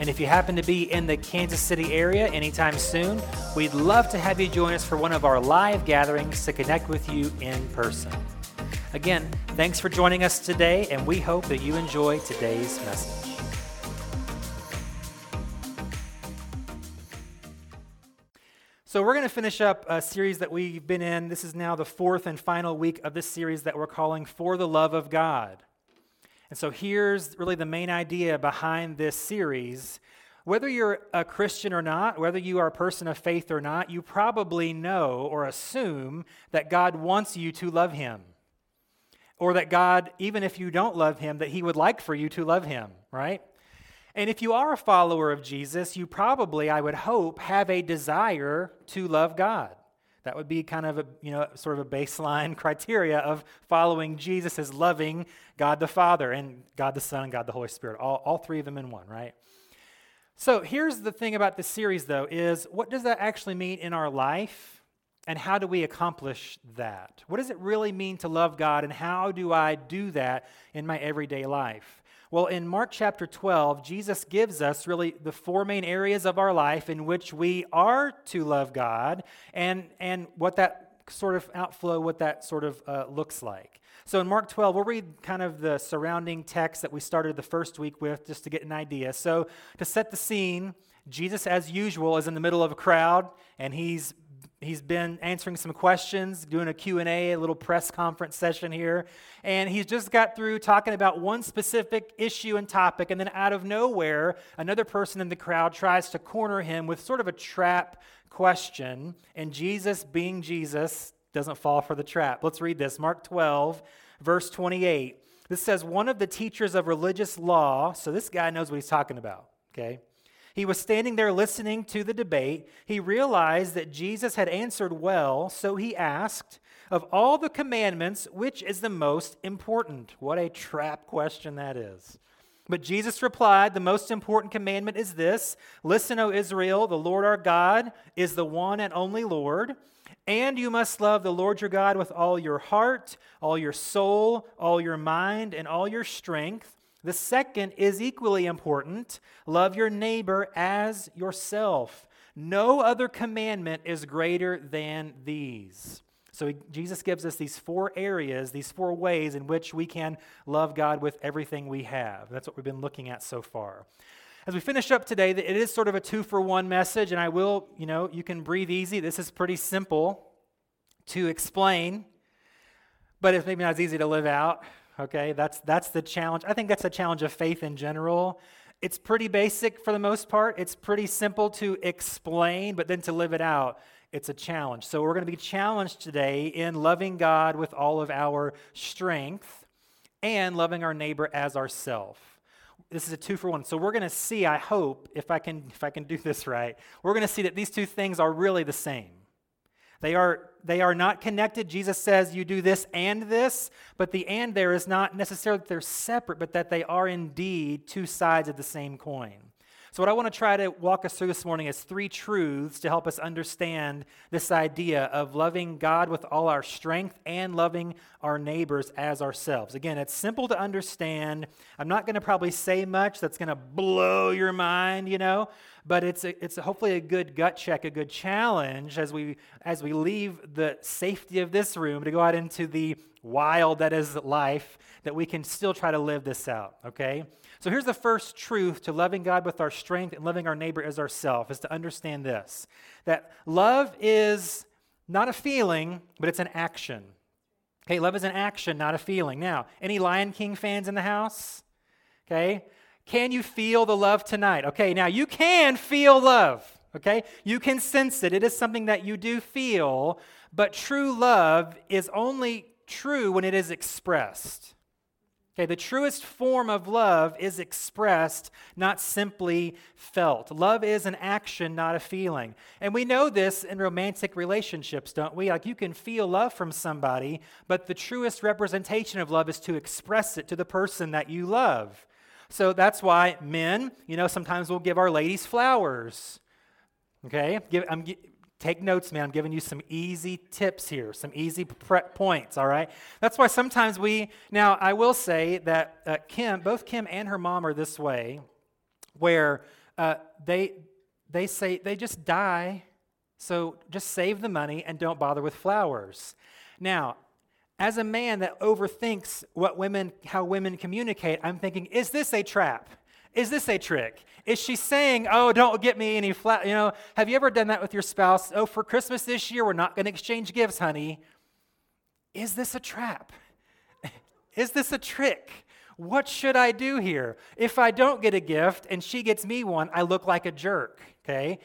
And if you happen to be in the Kansas City area anytime soon, we'd love to have you join us for one of our live gatherings to connect with you in person. Again, thanks for joining us today, and we hope that you enjoy today's message. So, we're going to finish up a series that we've been in. This is now the fourth and final week of this series that we're calling For the Love of God. And so here's really the main idea behind this series. Whether you're a Christian or not, whether you are a person of faith or not, you probably know or assume that God wants you to love Him. Or that God, even if you don't love Him, that He would like for you to love Him, right? And if you are a follower of Jesus, you probably, I would hope, have a desire to love God. That would be kind of a, you know, sort of a baseline criteria of following Jesus as loving God the Father and God the Son and God the Holy Spirit, all, all three of them in one, right? So here's the thing about this series, though, is what does that actually mean in our life? And how do we accomplish that? What does it really mean to love God, and how do I do that in my everyday life? Well, in Mark chapter 12, Jesus gives us really the four main areas of our life in which we are to love God and, and what that sort of outflow, what that sort of uh, looks like. So in Mark 12, we'll read kind of the surrounding text that we started the first week with just to get an idea. So to set the scene, Jesus, as usual, is in the middle of a crowd and he's he's been answering some questions, doing a Q&A, a little press conference session here, and he's just got through talking about one specific issue and topic, and then out of nowhere, another person in the crowd tries to corner him with sort of a trap question, and Jesus, being Jesus, doesn't fall for the trap. Let's read this. Mark 12, verse 28. This says, One of the teachers of religious law, so this guy knows what he's talking about, okay? He was standing there listening to the debate. He realized that Jesus had answered well, so he asked, Of all the commandments, which is the most important? What a trap question that is. But Jesus replied, The most important commandment is this Listen, O Israel, the Lord our God is the one and only Lord. And you must love the Lord your God with all your heart, all your soul, all your mind, and all your strength. The second is equally important love your neighbor as yourself. No other commandment is greater than these. So Jesus gives us these four areas, these four ways in which we can love God with everything we have. That's what we've been looking at so far. As we finish up today, it is sort of a two for one message, and I will, you know, you can breathe easy. This is pretty simple to explain, but it's maybe not as easy to live out okay? That's, that's the challenge. I think that's a challenge of faith in general. It's pretty basic for the most part. It's pretty simple to explain, but then to live it out, it's a challenge. So we're going to be challenged today in loving God with all of our strength and loving our neighbor as ourself. This is a two for one. So we're going to see, I hope, if I can if I can do this right, we're going to see that these two things are really the same. They are, they are not connected. Jesus says you do this and this, but the and there is not necessarily that they're separate, but that they are indeed two sides of the same coin. So, what I want to try to walk us through this morning is three truths to help us understand this idea of loving God with all our strength and loving our neighbors as ourselves. Again, it's simple to understand. I'm not going to probably say much that's going to blow your mind, you know, but it's, a, it's hopefully a good gut check, a good challenge as we, as we leave the safety of this room to go out into the wild that is life, that we can still try to live this out, okay? So here's the first truth to loving God with our strength and loving our neighbor as ourself is to understand this that love is not a feeling, but it's an action. Okay, love is an action, not a feeling. Now, any Lion King fans in the house? Okay, can you feel the love tonight? Okay, now you can feel love. Okay, you can sense it. It is something that you do feel, but true love is only true when it is expressed. Okay, the truest form of love is expressed, not simply felt. Love is an action, not a feeling. And we know this in romantic relationships, don't we? Like you can feel love from somebody, but the truest representation of love is to express it to the person that you love. So that's why men, you know, sometimes we'll give our ladies flowers. Okay? Give, I'm, Take notes, man. I'm giving you some easy tips here, some easy prep points, all right? That's why sometimes we, now I will say that uh, Kim, both Kim and her mom are this way, where uh, they, they say, they just die, so just save the money and don't bother with flowers. Now, as a man that overthinks what women, how women communicate, I'm thinking, is this a trap? Is this a trick? Is she saying, oh, don't get me any flat? You know, have you ever done that with your spouse? Oh, for Christmas this year, we're not going to exchange gifts, honey. Is this a trap? Is this a trick? What should I do here? If I don't get a gift and she gets me one, I look like a jerk, okay?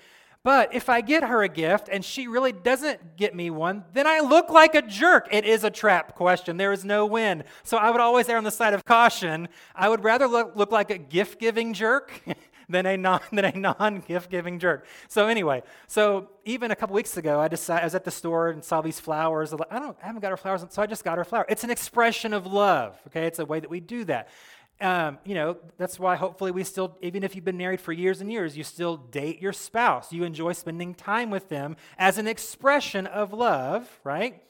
But if I get her a gift and she really doesn't get me one, then I look like a jerk. It is a trap question. There is no win. So I would always err on the side of caution. I would rather look, look like a gift giving jerk than a non than a non gift giving jerk. So anyway, so even a couple weeks ago, I decided I was at the store and saw these flowers. I don't, I haven't got her flowers, so I just got her flower. It's an expression of love. Okay, it's a way that we do that um, you know, that's why hopefully we still, even if you've been married for years and years, you still date your spouse. You enjoy spending time with them as an expression of love, right?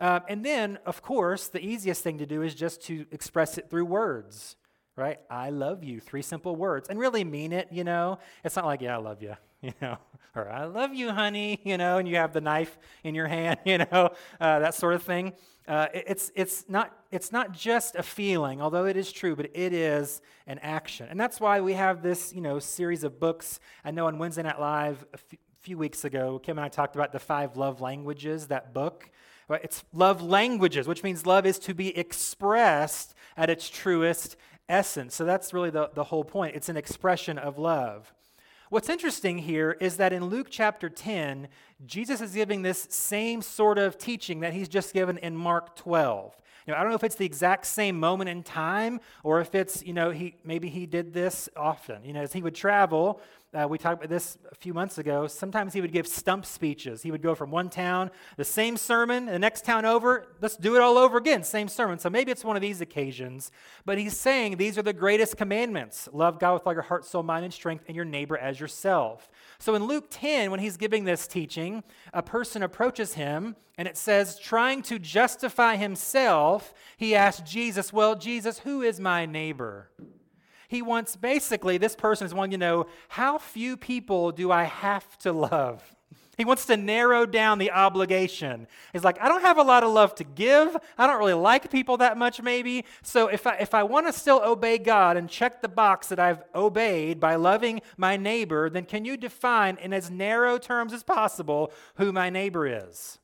Um, and then, of course, the easiest thing to do is just to express it through words, right? I love you, three simple words, and really mean it, you know? It's not like, yeah, I love you, you know, or I love you, honey, you know, and you have the knife in your hand, you know, uh, that sort of thing. Uh, it's, it's, not, it's not just a feeling, although it is true, but it is an action. And that's why we have this you know, series of books. I know on Wednesday Night Live a f- few weeks ago, Kim and I talked about the five love languages, that book. It's love languages, which means love is to be expressed at its truest essence. So that's really the, the whole point. It's an expression of love. What's interesting here is that in Luke chapter 10, Jesus is giving this same sort of teaching that he's just given in Mark 12. Now, I don't know if it's the exact same moment in time or if it's, you know, he maybe he did this often. You know, as he would travel, uh, we talked about this a few months ago. Sometimes he would give stump speeches. He would go from one town, the same sermon, the next town over, let's do it all over again, same sermon. So maybe it's one of these occasions. But he's saying these are the greatest commandments love God with all your heart, soul, mind, and strength, and your neighbor as yourself. So in Luke 10, when he's giving this teaching, a person approaches him, and it says, trying to justify himself, he asks Jesus, Well, Jesus, who is my neighbor? He wants basically, this person is wanting to know, how few people do I have to love? He wants to narrow down the obligation. He's like, I don't have a lot of love to give. I don't really like people that much, maybe. So if I, if I want to still obey God and check the box that I've obeyed by loving my neighbor, then can you define in as narrow terms as possible who my neighbor is?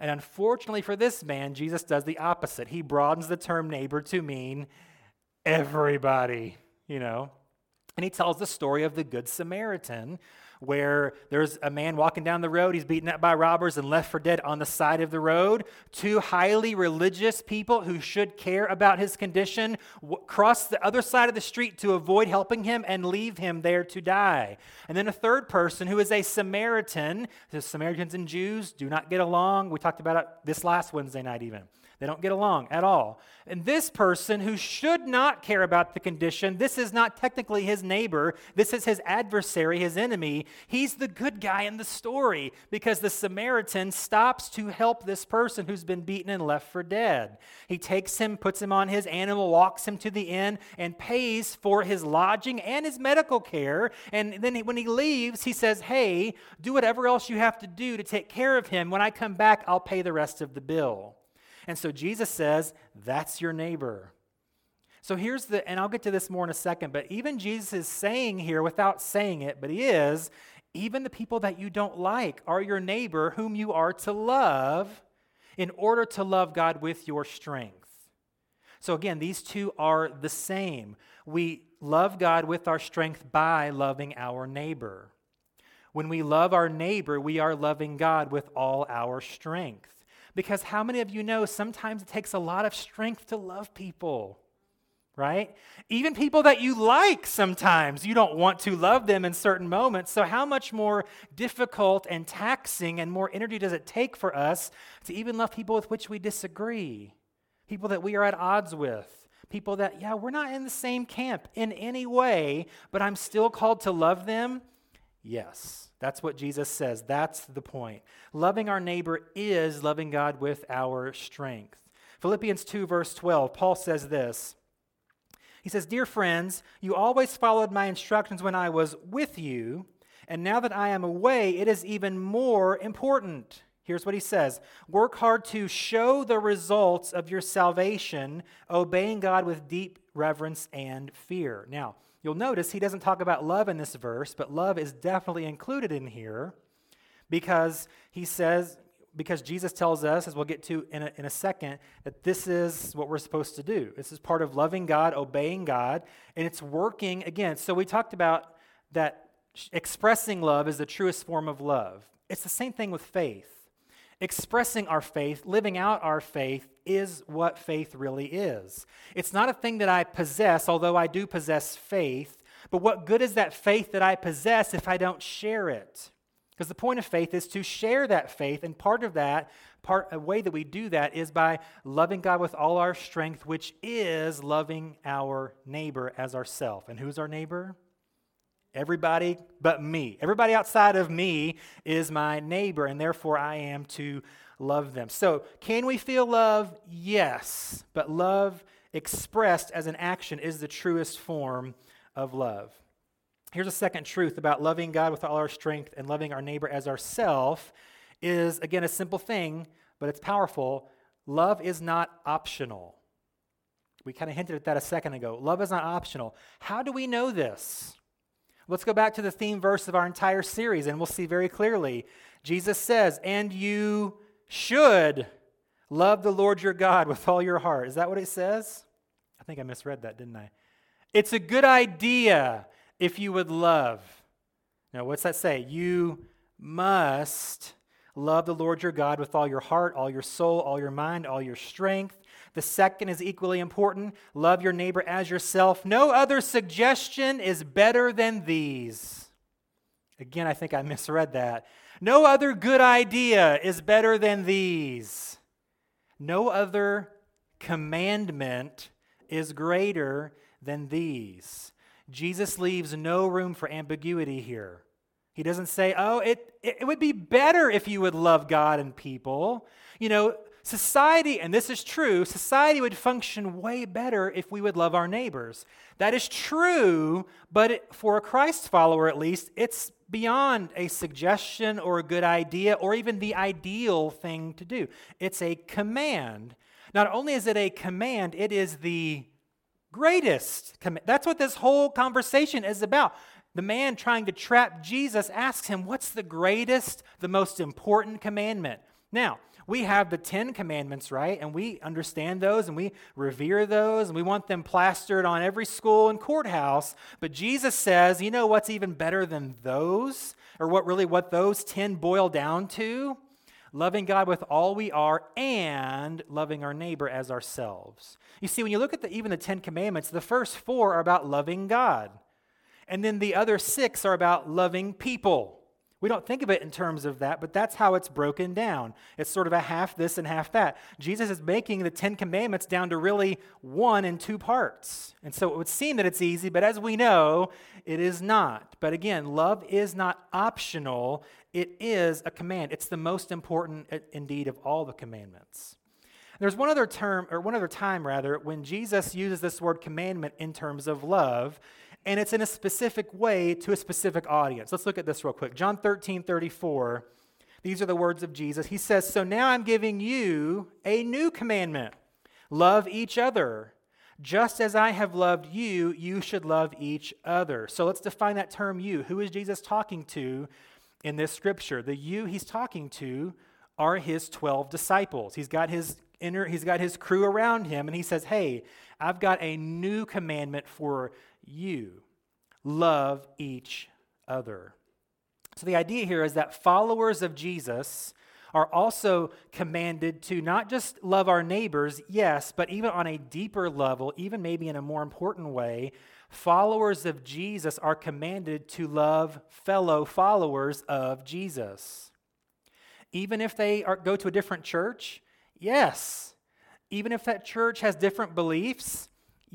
And unfortunately for this man, Jesus does the opposite. He broadens the term neighbor to mean everybody you know. And he tells the story of the Good Samaritan, where there's a man walking down the road. He's beaten up by robbers and left for dead on the side of the road. Two highly religious people who should care about his condition cross the other side of the street to avoid helping him and leave him there to die. And then a third person who is a Samaritan. The Samaritans and Jews do not get along. We talked about it this last Wednesday night, even. They don't get along at all. And this person who should not care about the condition, this is not technically his neighbor, this is his adversary, his enemy. He's the good guy in the story because the Samaritan stops to help this person who's been beaten and left for dead. He takes him, puts him on his animal, walks him to the inn, and pays for his lodging and his medical care. And then when he leaves, he says, Hey, do whatever else you have to do to take care of him. When I come back, I'll pay the rest of the bill. And so Jesus says, That's your neighbor. So here's the, and I'll get to this more in a second, but even Jesus is saying here without saying it, but he is, even the people that you don't like are your neighbor whom you are to love in order to love God with your strength. So again, these two are the same. We love God with our strength by loving our neighbor. When we love our neighbor, we are loving God with all our strength. Because how many of you know sometimes it takes a lot of strength to love people? right? Even people that you like sometimes, you don't want to love them in certain moments. So, how much more difficult and taxing and more energy does it take for us to even love people with which we disagree? People that we are at odds with? People that, yeah, we're not in the same camp in any way, but I'm still called to love them? Yes. That's what Jesus says. That's the point. Loving our neighbor is loving God with our strength. Philippians 2, verse 12, Paul says this. He says, Dear friends, you always followed my instructions when I was with you, and now that I am away, it is even more important. Here's what he says Work hard to show the results of your salvation, obeying God with deep reverence and fear. Now, you'll notice he doesn't talk about love in this verse, but love is definitely included in here because he says, because Jesus tells us, as we'll get to in a, in a second, that this is what we're supposed to do. This is part of loving God, obeying God, and it's working again. So we talked about that expressing love is the truest form of love. It's the same thing with faith. Expressing our faith, living out our faith, is what faith really is. It's not a thing that I possess, although I do possess faith, but what good is that faith that I possess if I don't share it? Because the point of faith is to share that faith, and part of that, part a way that we do that is by loving God with all our strength, which is loving our neighbor as ourself. And who's our neighbor? Everybody but me. Everybody outside of me is my neighbor, and therefore I am to love them. So, can we feel love? Yes. But love expressed as an action is the truest form of love. Here's a second truth about loving God with all our strength and loving our neighbor as ourself is again a simple thing, but it's powerful. Love is not optional. We kind of hinted at that a second ago. Love is not optional. How do we know this? Let's go back to the theme verse of our entire series and we'll see very clearly. Jesus says, "And you should love the Lord your God with all your heart." Is that what it says? I think I misread that, didn't I? It's a good idea if you would love. Now, what's that say? You must love the Lord your God with all your heart, all your soul, all your mind, all your strength. The second is equally important love your neighbor as yourself. No other suggestion is better than these. Again, I think I misread that. No other good idea is better than these. No other commandment is greater than these. Jesus leaves no room for ambiguity here. He doesn't say, oh, it, it would be better if you would love God and people. You know, society, and this is true, society would function way better if we would love our neighbors. That is true, but for a Christ follower at least, it's beyond a suggestion or a good idea or even the ideal thing to do. It's a command. Not only is it a command, it is the greatest command. That's what this whole conversation is about. The man trying to trap Jesus asks him, What's the greatest, the most important commandment? Now, we have the Ten Commandments, right? And we understand those and we revere those and we want them plastered on every school and courthouse. But Jesus says, you know what's even better than those? Or what really what those 10 boil down to? loving God with all we are, and loving our neighbor as ourselves. You see, when you look at the, even the Ten Commandments, the first four are about loving God, and then the other six are about loving people. We don't think of it in terms of that, but that's how it's broken down. It's sort of a half this and half that. Jesus is making the Ten Commandments down to really one and two parts. And so it would seem that it's easy, but as we know, it is not. But again, love is not optional, it is a command. It's the most important, indeed, of all the commandments. There's one other term, or one other time rather, when Jesus uses this word commandment in terms of love, and it's in a specific way to a specific audience. Let's look at this real quick. John 13, 34. These are the words of Jesus. He says, So now I'm giving you a new commandment love each other. Just as I have loved you, you should love each other. So let's define that term you. Who is Jesus talking to in this scripture? The you he's talking to are his 12 disciples. He's got his inner he's got his crew around him and he says, "Hey, I've got a new commandment for you. Love each other." So the idea here is that followers of Jesus are also commanded to not just love our neighbors, yes, but even on a deeper level, even maybe in a more important way, followers of Jesus are commanded to love fellow followers of Jesus. Even if they are, go to a different church, yes. Even if that church has different beliefs,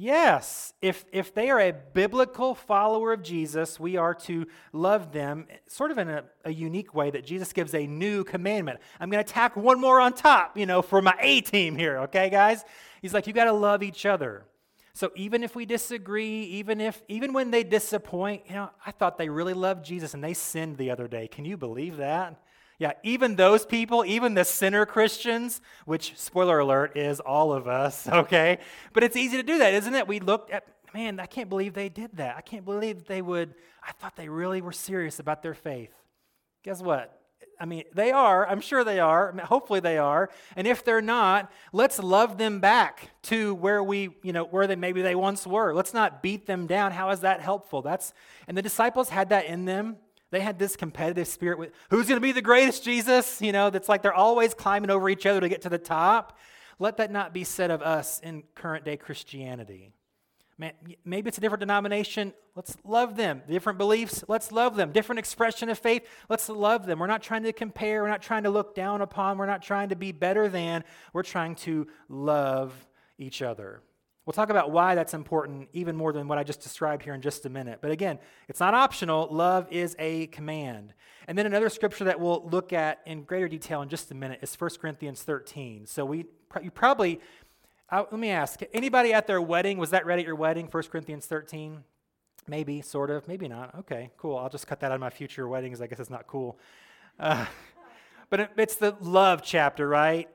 Yes, if, if they are a biblical follower of Jesus, we are to love them sort of in a, a unique way that Jesus gives a new commandment. I'm going to tack one more on top, you know, for my A team here, okay, guys? He's like, you got to love each other. So even if we disagree, even if even when they disappoint, you know, I thought they really loved Jesus and they sinned the other day. Can you believe that? Yeah, even those people, even the sinner Christians, which, spoiler alert, is all of us, okay? But it's easy to do that, isn't it? We look at, man, I can't believe they did that. I can't believe they would, I thought they really were serious about their faith. Guess what? I mean, they are. I'm sure they are. Hopefully they are. And if they're not, let's love them back to where we, you know, where they maybe they once were. Let's not beat them down. How is that helpful? That's and the disciples had that in them. They had this competitive spirit with who's going to be the greatest, Jesus? You know, that's like they're always climbing over each other to get to the top. Let that not be said of us in current day Christianity. Man, maybe it's a different denomination. Let's love them. Different beliefs. Let's love them. Different expression of faith. Let's love them. We're not trying to compare. We're not trying to look down upon. We're not trying to be better than. We're trying to love each other. We'll talk about why that's important even more than what I just described here in just a minute. But again, it's not optional. Love is a command. And then another scripture that we'll look at in greater detail in just a minute is 1 Corinthians 13. So we you probably uh, let me ask anybody at their wedding was that read at your wedding 1 Corinthians 13? Maybe, sort of, maybe not. Okay, cool. I'll just cut that out of my future weddings. I guess it's not cool. Uh, but it, it's the love chapter, right?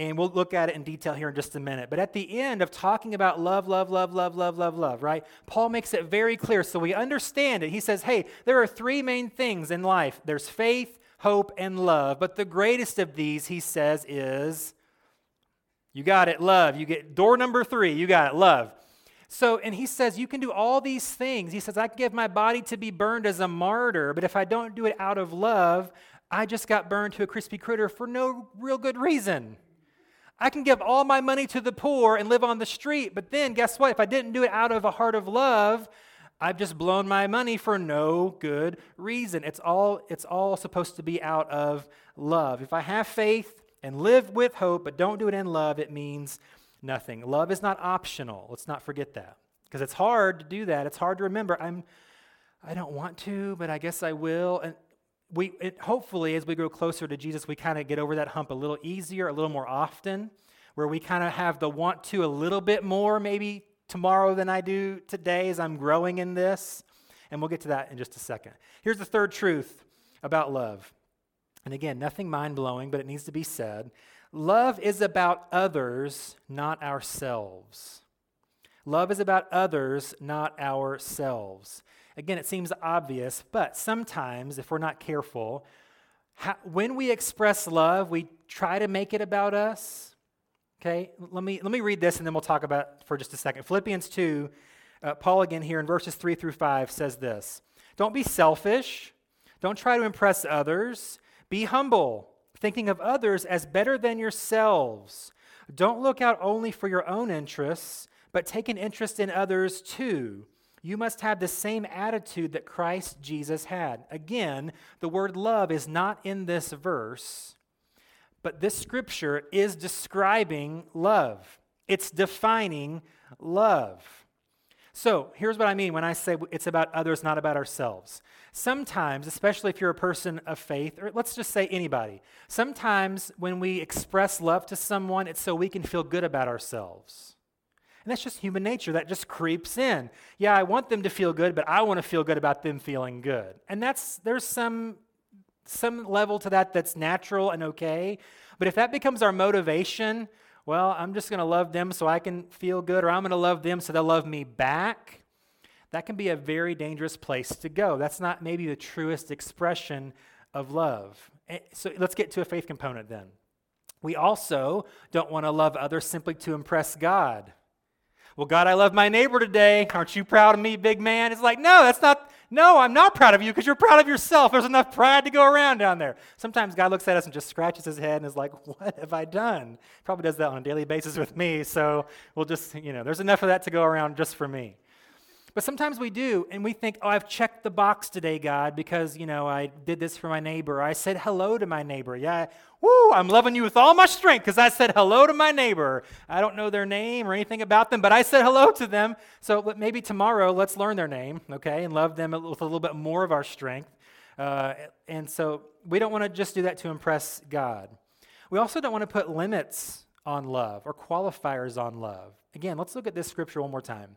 And we'll look at it in detail here in just a minute. But at the end of talking about love, love, love, love, love, love, love, right? Paul makes it very clear so we understand it. He says, hey, there are three main things in life there's faith, hope, and love. But the greatest of these, he says, is you got it, love. You get door number three, you got it, love. So, and he says, you can do all these things. He says, I can give my body to be burned as a martyr, but if I don't do it out of love, I just got burned to a crispy critter for no real good reason. I can give all my money to the poor and live on the street, but then guess what? If I didn't do it out of a heart of love, I've just blown my money for no good reason. It's all, it's all supposed to be out of love. If I have faith and live with hope, but don't do it in love, it means nothing. Love is not optional. Let's not forget that. Because it's hard to do that. It's hard to remember. I'm I don't want to, but I guess I will. And we it, hopefully as we grow closer to jesus we kind of get over that hump a little easier a little more often where we kind of have the want to a little bit more maybe tomorrow than i do today as i'm growing in this. And we'll get to that in just a second. Here's the third truth about love. And again nothing mind-blowing but it needs to be said. Love is about others not ourselves. Love is about others not ourselves Again, it seems obvious, but sometimes, if we're not careful, how, when we express love, we try to make it about us. Okay, let me, let me read this and then we'll talk about for just a second. Philippians 2, uh, Paul again here in verses 3 through 5 says this Don't be selfish, don't try to impress others, be humble, thinking of others as better than yourselves. Don't look out only for your own interests, but take an interest in others too. You must have the same attitude that Christ Jesus had. Again, the word love is not in this verse, but this scripture is describing love, it's defining love. So here's what I mean when I say it's about others, not about ourselves. Sometimes, especially if you're a person of faith, or let's just say anybody, sometimes when we express love to someone, it's so we can feel good about ourselves. And that's just human nature. That just creeps in. Yeah, I want them to feel good, but I want to feel good about them feeling good. And that's there's some some level to that that's natural and okay. But if that becomes our motivation, well, I'm just going to love them so I can feel good, or I'm going to love them so they'll love me back. That can be a very dangerous place to go. That's not maybe the truest expression of love. Eh, so let's get to a faith component then. We also don't want to love others simply to impress God. Well, God, I love my neighbor today. Aren't you proud of me, big man? It's like, no, that's not, No, I'm not proud of you because you're proud of yourself. There's enough pride to go around down there. Sometimes God looks at us and just scratches his head and is like, What have I done? Probably does that on a daily basis with me. So we'll just, you know, there's enough of that to go around just for me. But sometimes we do, and we think, oh, I've checked the box today, God, because, you know, I did this for my neighbor. I said hello to my neighbor. Yeah, woo, I'm loving you with all my strength because I said hello to my neighbor. I don't know their name or anything about them, but I said hello to them. So maybe tomorrow, let's learn their name, okay, and love them with a little bit more of our strength. Uh, and so we don't want to just do that to impress God. We also don't want to put limits on love or qualifiers on love. Again, let's look at this scripture one more time.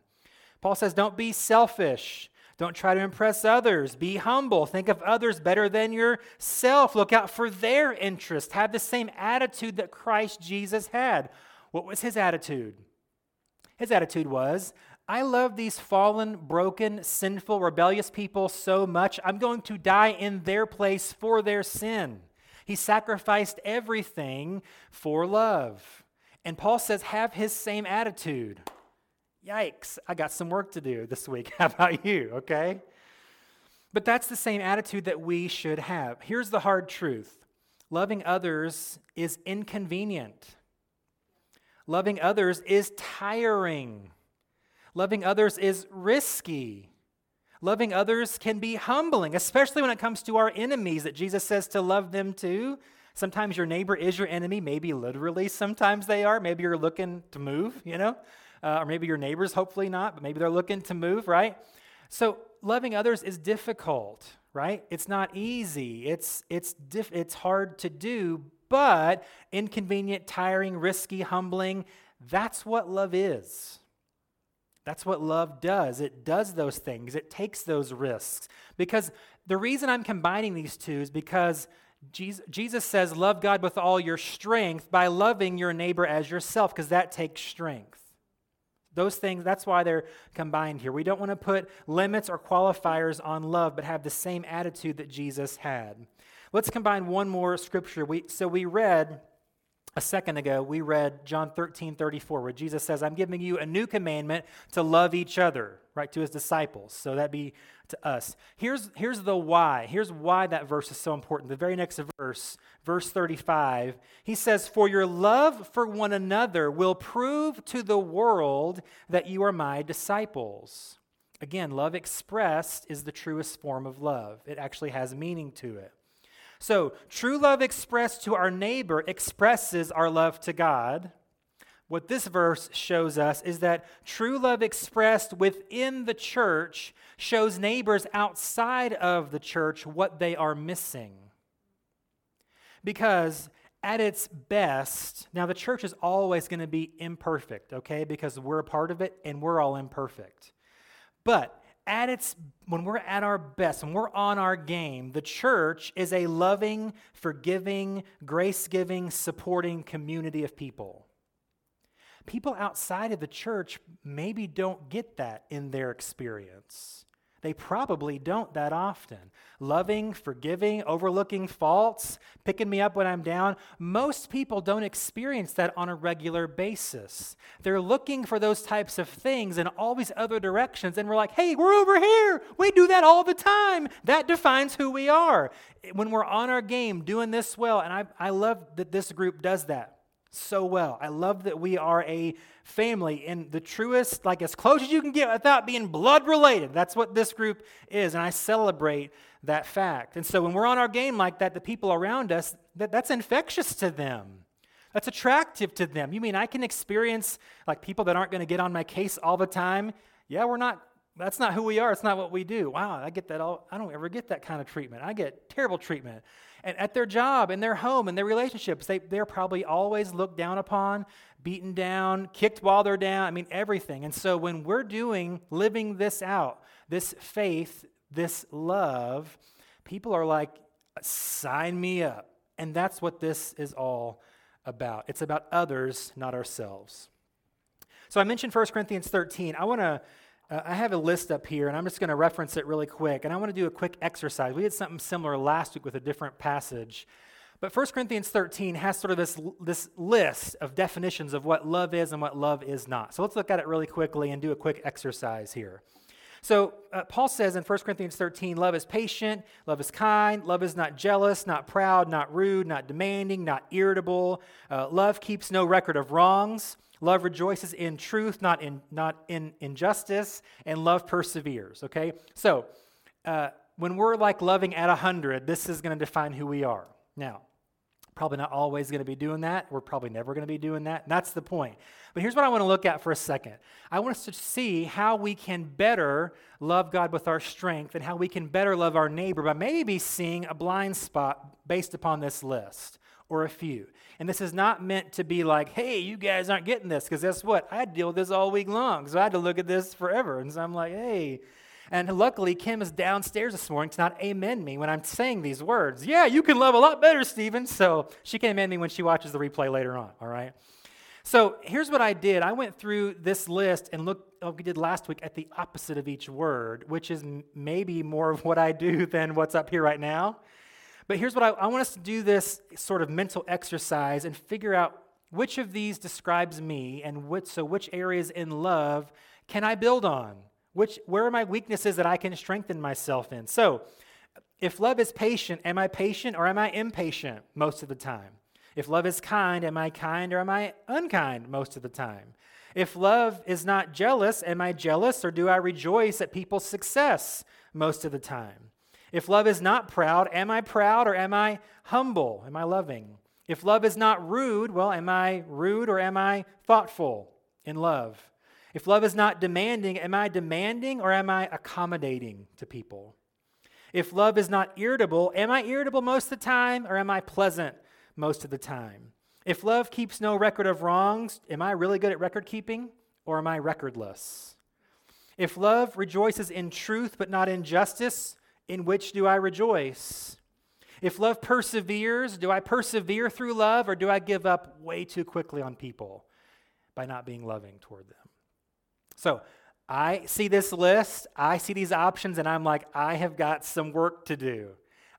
Paul says, Don't be selfish. Don't try to impress others. Be humble. Think of others better than yourself. Look out for their interest. Have the same attitude that Christ Jesus had. What was his attitude? His attitude was, I love these fallen, broken, sinful, rebellious people so much, I'm going to die in their place for their sin. He sacrificed everything for love. And Paul says, have his same attitude. Yikes, I got some work to do this week. How about you? Okay? But that's the same attitude that we should have. Here's the hard truth loving others is inconvenient, loving others is tiring, loving others is risky. Loving others can be humbling, especially when it comes to our enemies that Jesus says to love them too. Sometimes your neighbor is your enemy, maybe literally, sometimes they are. Maybe you're looking to move, you know? Uh, or maybe your neighbors, hopefully not, but maybe they're looking to move, right? So loving others is difficult, right? It's not easy. It's it's diff- it's hard to do, but inconvenient, tiring, risky, humbling. That's what love is. That's what love does. It does those things. It takes those risks. Because the reason I'm combining these two is because Jesus, Jesus says, Love God with all your strength by loving your neighbor as yourself, because that takes strength. Those things, that's why they're combined here. We don't want to put limits or qualifiers on love, but have the same attitude that Jesus had. Let's combine one more scripture. We, so we read a second ago, we read John 13, 34, where Jesus says, I'm giving you a new commandment to love each other, right, to his disciples. So that be to us. Here's, here's the why. Here's why that verse is so important. The very next verse, verse 35, he says, For your love for one another will prove to the world that you are my disciples. Again, love expressed is the truest form of love, it actually has meaning to it. So, true love expressed to our neighbor expresses our love to God. What this verse shows us is that true love expressed within the church shows neighbors outside of the church what they are missing. Because at its best, now the church is always going to be imperfect, okay? Because we're a part of it and we're all imperfect. But at its when we're at our best, when we're on our game, the church is a loving, forgiving, grace-giving, supporting community of people. People outside of the church maybe don't get that in their experience. They probably don't that often. Loving, forgiving, overlooking faults, picking me up when I'm down. Most people don't experience that on a regular basis. They're looking for those types of things in all these other directions, and we're like, hey, we're over here. We do that all the time. That defines who we are. When we're on our game doing this well, and I, I love that this group does that so well. I love that we are a family in the truest, like as close as you can get without being blood related. That's what this group is, and I celebrate that fact. And so when we're on our game like that, the people around us, that, that's infectious to them. That's attractive to them. You mean I can experience like people that aren't going to get on my case all the time? Yeah, we're not that's not who we are. It's not what we do. Wow, I get that all. I don't ever get that kind of treatment. I get terrible treatment and at their job, in their home, in their relationships, they, they're probably always looked down upon, beaten down, kicked while they're down. I mean, everything. And so when we're doing, living this out, this faith, this love, people are like, sign me up. And that's what this is all about. It's about others, not ourselves. So I mentioned 1 Corinthians 13. I want to uh, I have a list up here, and I'm just going to reference it really quick. And I want to do a quick exercise. We did something similar last week with a different passage. But 1 Corinthians 13 has sort of this, this list of definitions of what love is and what love is not. So let's look at it really quickly and do a quick exercise here. So uh, Paul says in 1 Corinthians 13 love is patient, love is kind, love is not jealous, not proud, not rude, not demanding, not irritable. Uh, love keeps no record of wrongs. Love rejoices in truth, not in, not in injustice, and love perseveres. Okay? So uh, when we're like loving at 100, this is going to define who we are. Now, Probably not always going to be doing that. We're probably never going to be doing that. That's the point. But here's what I want to look at for a second. I want us to see how we can better love God with our strength and how we can better love our neighbor by maybe seeing a blind spot based upon this list or a few. And this is not meant to be like, hey, you guys aren't getting this, because guess what? I deal with this all week long. So I had to look at this forever. And so I'm like, hey, and luckily, Kim is downstairs this morning to not amen me when I'm saying these words. Yeah, you can love a lot better, Stephen. So she can amen me when she watches the replay later on, all right? So here's what I did. I went through this list and looked, like we did last week, at the opposite of each word, which is maybe more of what I do than what's up here right now. But here's what I, I want us to do this sort of mental exercise and figure out which of these describes me and which, so which areas in love can I build on? Which, where are my weaknesses that I can strengthen myself in? So, if love is patient, am I patient or am I impatient most of the time? If love is kind, am I kind or am I unkind most of the time? If love is not jealous, am I jealous or do I rejoice at people's success most of the time? If love is not proud, am I proud or am I humble? Am I loving? If love is not rude, well, am I rude or am I thoughtful in love? If love is not demanding, am I demanding or am I accommodating to people? If love is not irritable, am I irritable most of the time or am I pleasant most of the time? If love keeps no record of wrongs, am I really good at record keeping or am I recordless? If love rejoices in truth but not in justice, in which do I rejoice? If love perseveres, do I persevere through love or do I give up way too quickly on people by not being loving toward them? So I see this list, I see these options, and I'm like, I have got some work to do.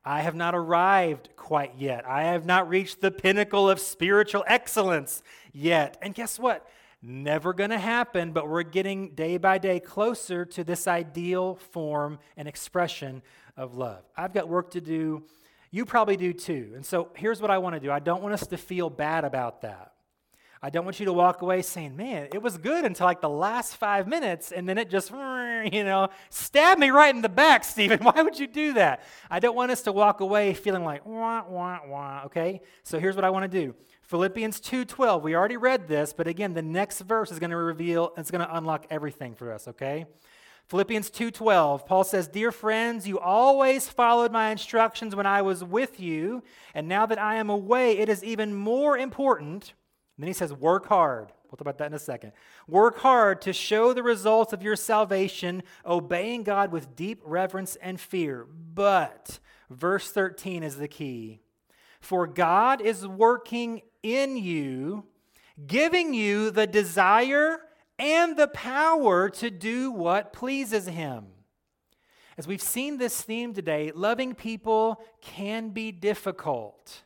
I have not arrived quite yet. I have not reached the pinnacle of spiritual excellence yet. And guess what? Never going to happen, but we're getting day by day closer to this ideal form and expression of love. I've got work to do. You probably do too. And so here's what I want to do I don't want us to feel bad about that. I don't want you to walk away saying, man, it was good until like the last five minutes, and then it just, you know, stabbed me right in the back, Stephen. Why would you do that? I don't want us to walk away feeling like, wah, wah, wah, okay? So here's what I want to do. Philippians 2.12, we already read this, but again, the next verse is going to reveal, it's going to unlock everything for us, okay? Philippians 2:12 Paul says, "Dear friends, you always followed my instructions when I was with you, and now that I am away, it is even more important and then he says, Work hard. We'll talk about that in a second. Work hard to show the results of your salvation, obeying God with deep reverence and fear. But, verse 13 is the key. For God is working in you, giving you the desire and the power to do what pleases Him. As we've seen this theme today, loving people can be difficult.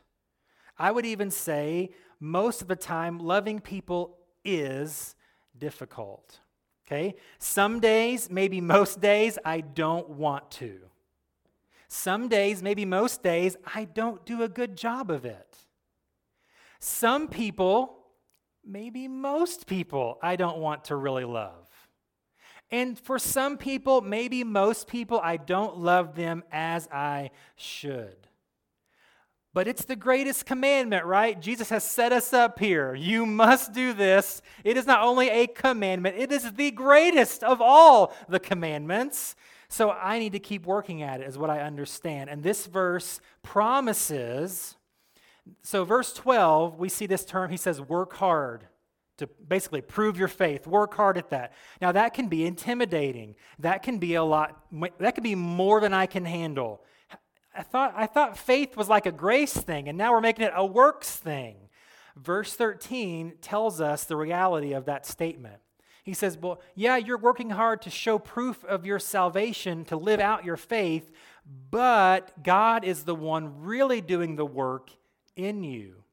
I would even say most of the time, loving people is difficult. Okay? Some days, maybe most days, I don't want to. Some days, maybe most days, I don't do a good job of it. Some people, maybe most people, I don't want to really love. And for some people, maybe most people, I don't love them as I should. But it's the greatest commandment, right? Jesus has set us up here. You must do this. It is not only a commandment, it is the greatest of all the commandments. So I need to keep working at it, is what I understand. And this verse promises. So, verse 12, we see this term, he says, work hard to basically prove your faith. Work hard at that. Now, that can be intimidating. That can be a lot, that can be more than I can handle. I thought, I thought faith was like a grace thing, and now we're making it a works thing. Verse 13 tells us the reality of that statement. He says, Well, yeah, you're working hard to show proof of your salvation, to live out your faith, but God is the one really doing the work in you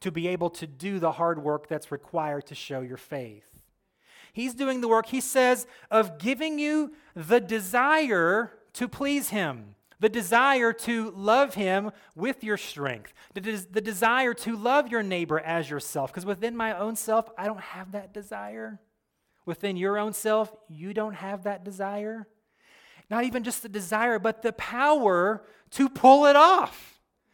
to be able to do the hard work that's required to show your faith. He's doing the work, he says, of giving you the desire to please him, the desire to love him with your strength, the, des- the desire to love your neighbor as yourself. Because within my own self, I don't have that desire. Within your own self, you don't have that desire. Not even just the desire, but the power to pull it off.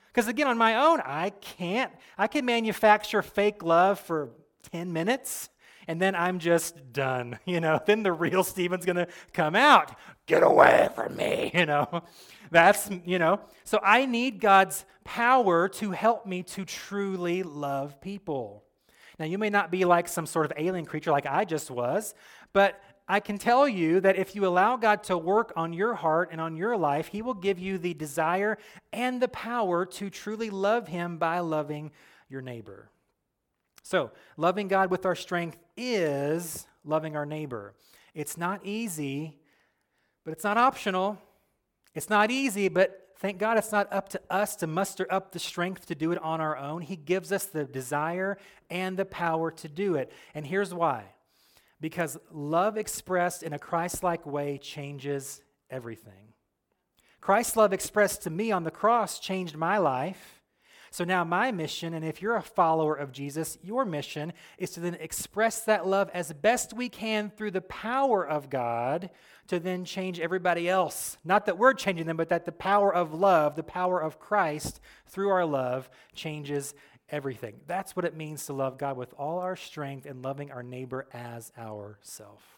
Because again, on my own, I can't. I can manufacture fake love for 10 minutes and then I'm just done. You know, then the real Stephen's going to come out. Get away from me, you know. That's, you know. So I need God's power to help me to truly love people. Now, you may not be like some sort of alien creature like I just was, but I can tell you that if you allow God to work on your heart and on your life, He will give you the desire and the power to truly love Him by loving your neighbor. So, loving God with our strength is loving our neighbor. It's not easy, but it's not optional. It's not easy, but thank God it's not up to us to muster up the strength to do it on our own. He gives us the desire and the power to do it. And here's why because love expressed in a Christ like way changes everything. Christ's love expressed to me on the cross changed my life. So now, my mission, and if you're a follower of Jesus, your mission is to then express that love as best we can through the power of God to then change everybody else. Not that we're changing them, but that the power of love, the power of Christ through our love, changes everything. That's what it means to love God with all our strength and loving our neighbor as ourself.